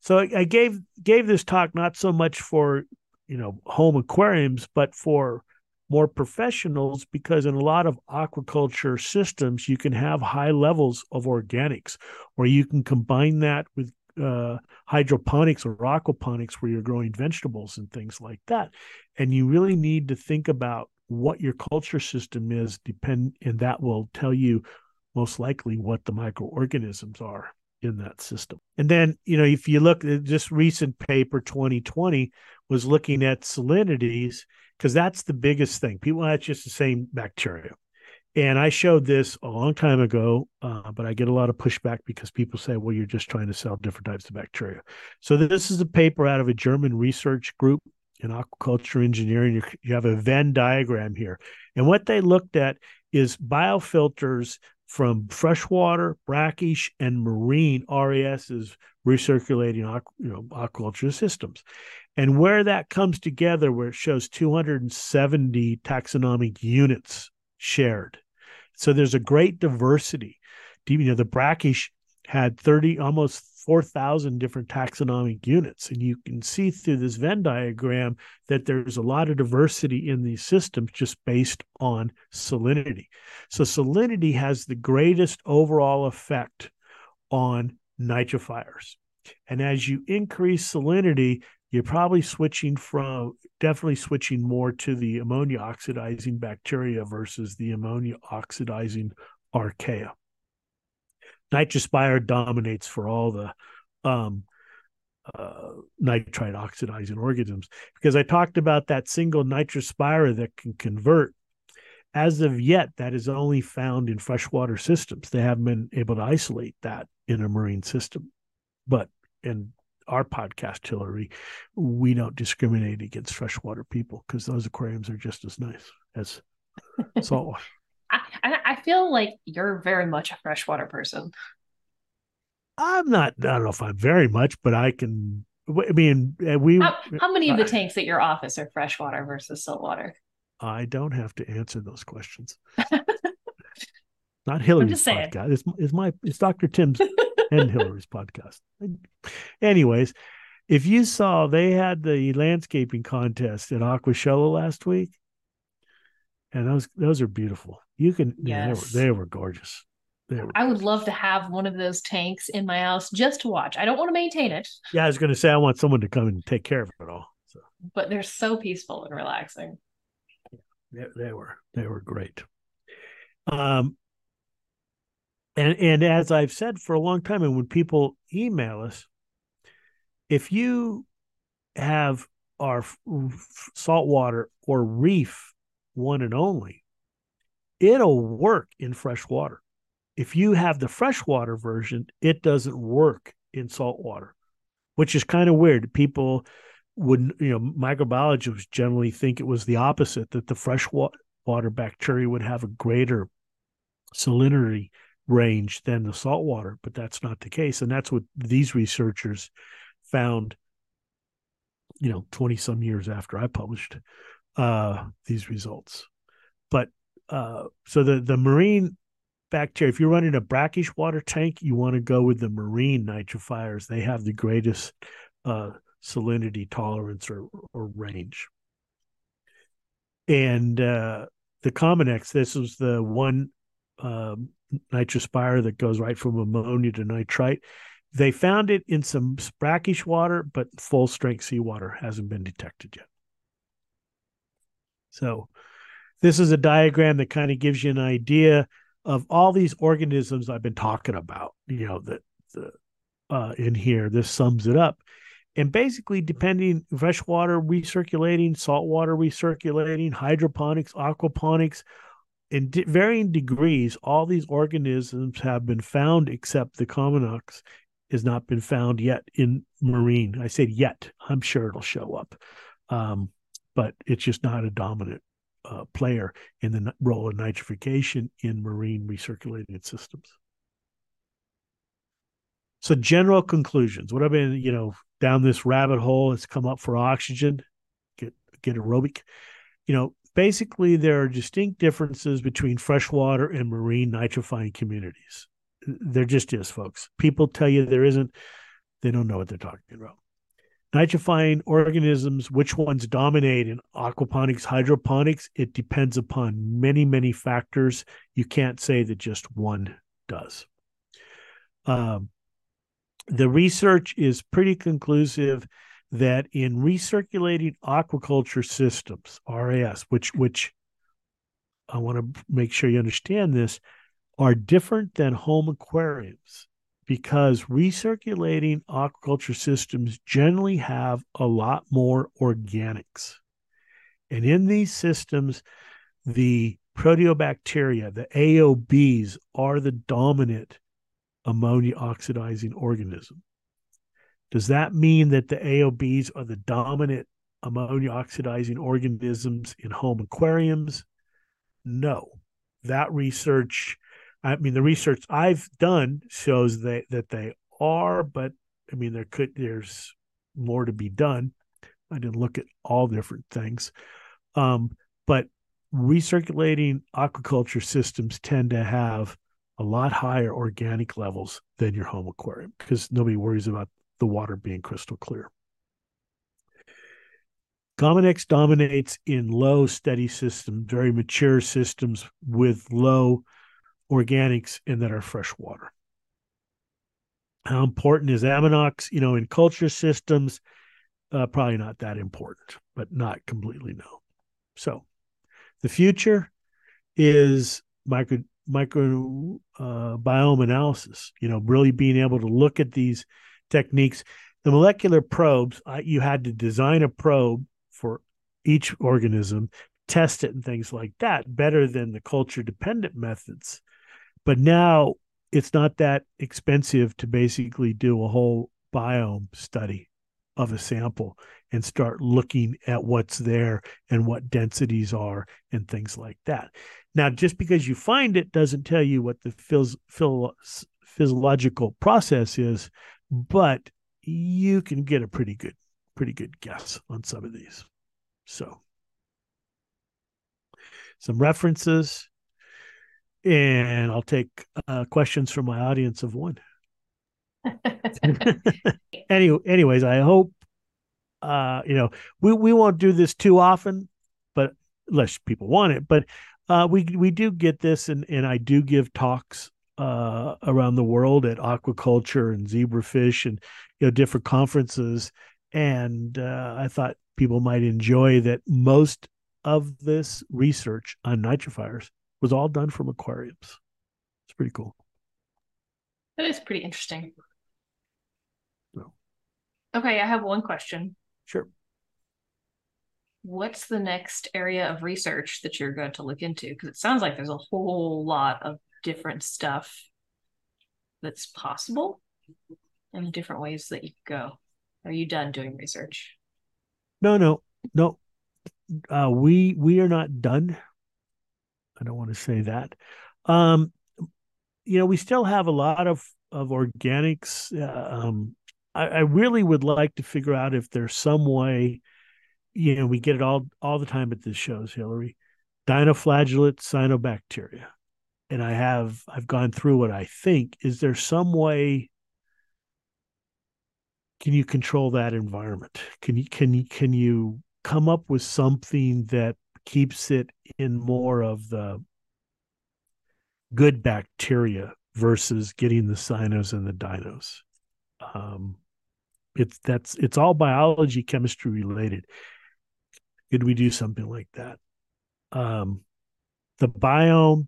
So I, I gave gave this talk not so much for you know home aquariums, but for more professionals because in a lot of aquaculture systems you can have high levels of organics or you can combine that with uh, hydroponics or aquaponics where you're growing vegetables and things like that and you really need to think about what your culture system is depend and that will tell you most likely what the microorganisms are in that system. And then, you know, if you look at this recent paper 2020 was looking at salinities because that's the biggest thing. People that's just the same bacteria. And I showed this a long time ago, uh, but I get a lot of pushback because people say, well, you're just trying to sell different types of bacteria. So this is a paper out of a German research group in aquaculture engineering. You have a Venn diagram here. And what they looked at is biofilters from freshwater, brackish, and marine RAS is recirculating you know, aquaculture systems. And where that comes together, where it shows 270 taxonomic units shared. So there's a great diversity. You know, the brackish had 30, almost 4,000 different taxonomic units. And you can see through this Venn diagram that there's a lot of diversity in these systems just based on salinity. So, salinity has the greatest overall effect on nitrifiers. And as you increase salinity, you're probably switching from definitely switching more to the ammonia oxidizing bacteria versus the ammonia oxidizing archaea. Nitrospira dominates for all the um, uh, nitrite oxidizing organisms because I talked about that single nitrospira that can convert. As of yet, that is only found in freshwater systems. They haven't been able to isolate that in a marine system. But in our podcast, Hillary, we don't discriminate against freshwater people because those aquariums are just as nice as <laughs> saltwater.
I, I feel like you're very much a freshwater person.
I'm not. I don't know if I'm very much, but I can. I mean, uh, we.
How, how many of the uh, tanks at your office are freshwater versus saltwater?
I don't have to answer those questions. <laughs> not Hillary's podcast. It's, it's my. It's Dr. Tim's <laughs> and Hillary's podcast. Anyways, if you saw they had the landscaping contest at Aquashella last week, and those those are beautiful. You can yes. yeah, they were they were gorgeous.
They were I would love to have one of those tanks in my house just to watch. I don't want to maintain it.
Yeah, I was going to say I want someone to come and take care of it all. So.
But they're so peaceful and relaxing.
Yeah, they, they were they were great. Um, and and as I've said for a long time, and when people email us, if you have our saltwater or reef one and only, it'll work in fresh water. If you have the freshwater version, it doesn't work in saltwater, which is kind of weird. People would, you know, microbiologists generally think it was the opposite that the freshwater bacteria would have a greater salinity range than the saltwater, but that's not the case. And that's what these researchers found, you know, 20 some years after I published uh, these results. But uh, so the, the marine bacteria, if you're running a brackish water tank, you want to go with the marine nitrifiers. They have the greatest uh, salinity tolerance or, or range. And uh, the Comammox, this was the one um, nitrospira that goes right from ammonia to nitrite. they found it in some brackish water, but full strength seawater hasn't been detected yet. So, this is a diagram that kind of gives you an idea of all these organisms I've been talking about. You know that the uh, in here. This sums it up. And basically, depending freshwater recirculating, saltwater recirculating, hydroponics, aquaponics, in varying degrees, all these organisms have been found, except the Comammox has not been found yet in marine. I said yet. I'm sure it'll show up, um, but it's just not a dominant uh, player in the role of nitrification in marine recirculating systems. So general conclusions. What I've been, you know, down this rabbit hole, it's come up for oxygen, get get aerobic. You know, basically there are distinct differences between freshwater and marine nitrifying communities. There just is, folks. People tell you there isn't, they don't know what they're talking about. Nitrifying organisms, which ones dominate in aquaponics, hydroponics, it depends upon many, many factors. You can't say that just one does. Um, the research is pretty conclusive that in recirculating aquaculture systems, RAS, which which I want to make sure you understand this, are different than home aquariums because recirculating aquaculture systems generally have a lot more organics. And in these systems, the proteobacteria, the AOBs, are the dominant ammonia oxidizing organism. Does that mean that the AOBs are the dominant ammonia oxidizing organisms in home aquariums? No. That research, I mean, the research I've done shows that, that they are, but I mean, there could, there's more to be done. I didn't look at all different things. Um, but recirculating aquaculture systems tend to have a lot higher organic levels than your home aquarium because nobody worries about the water being crystal clear. Comammox dominates in low steady systems, very mature systems with low organics and that are freshwater. How important is Anammox? You know, in culture systems, uh, probably not that important, but not completely no. So the future is micro microbiome uh, analysis. You know, really being able to look at these techniques. The molecular probes, I, you had to design a probe for each organism, test it, and things like that, better than the culture dependent methods. But now it's not that expensive to basically do a whole biome study of a sample and start looking at what's there and what densities are and things like that. Now, just because you find it doesn't tell you what the phys- phys- physiological process is, but you can get a pretty good, pretty good guess on some of these. So, some references, and I'll take uh, questions from my audience of one. <laughs> anyway, anyways, I hope uh, you know we we won't do this too often, but unless people want it, but uh, we we do get this, and and I do give talks uh, around the world at aquaculture and zebrafish and you know different conferences, and uh, I thought people might enjoy that most of this research on nitrifiers was all done from aquariums. It's pretty cool.
That is pretty interesting. So. Okay, I have one question.
Sure
what's the next area of research that you're going to look into? Because it sounds like there's a whole lot of different stuff that's possible and different ways that you go. Are you done doing research?
No, no, no. Uh, we we are not done. I don't want to say that. Um, you know, we still have a lot of of organics. Uh, um, I, I really would like to figure out if there's some way you know, we get it all all the time at this shows, Hillary. Dinoflagellate cyanobacteria. And I have I've gone through what I think. Is there some way can you control that environment? Can you can you can you come up with something that keeps it in more of the good bacteria versus getting the cyanos and the dinos? Um, it's that's it's all biology, chemistry related. Could we do something like that? Um, the biome,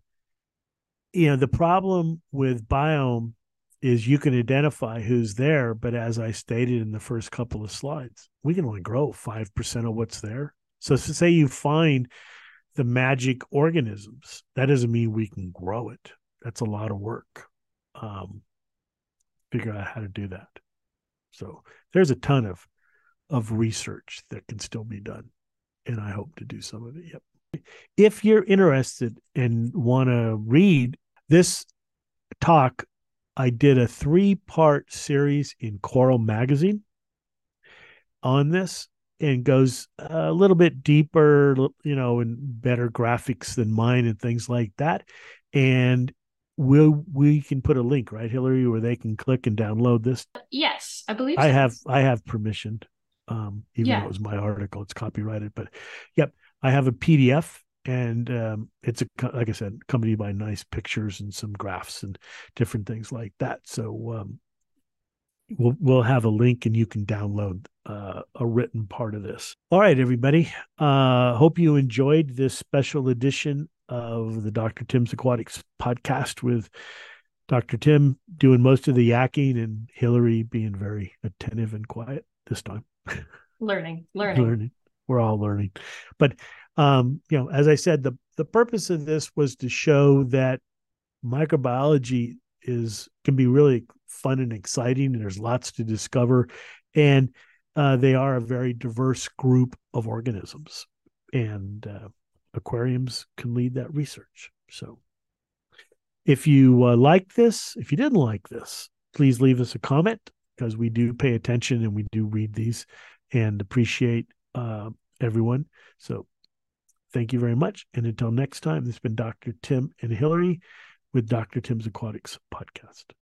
you know, the problem with biome is you can identify who's there, but as I stated in the first couple of slides, we can only grow 5% of what's there. So, say you find the magic organisms, that doesn't mean we can grow it. That's a lot of work. Um, figure out how to do that. So there's a ton of of research that can still be done, and I hope to do some of it. Yep. If you're interested and want to read this talk, I did a three part series in Coral Magazine on this and goes a little bit deeper, you know, and better graphics than mine and things like that. And we'll we can put a link right hillary where they can click and download this
yes i believe
i so. have i have permission um even yeah. though it was my article it's copyrighted but yep i have a pdf and um it's a like i said accompanied by nice pictures and some graphs and different things like that so um we'll we'll have a link and you can download uh, a written part of this all right everybody uh hope you enjoyed this special edition of the Dr. Tim's Aquatics podcast with Dr. Tim doing most of the yakking and Hillary being very attentive and quiet this time. <laughs>
Learning, learning.
learning. We're all learning. But um, you know, as I said, the the purpose of this was to show that microbiology is can be really fun and exciting and there's lots to discover and uh, they are a very diverse group of organisms and uh, aquariums can lead that research. So if you uh, like this, if you didn't like this, please leave us a comment because we do pay attention and we do read these and appreciate uh, everyone. So thank you very much. And until next time, this has been Dr. Tim and Hillary with Dr. Tim's Aquatics podcast.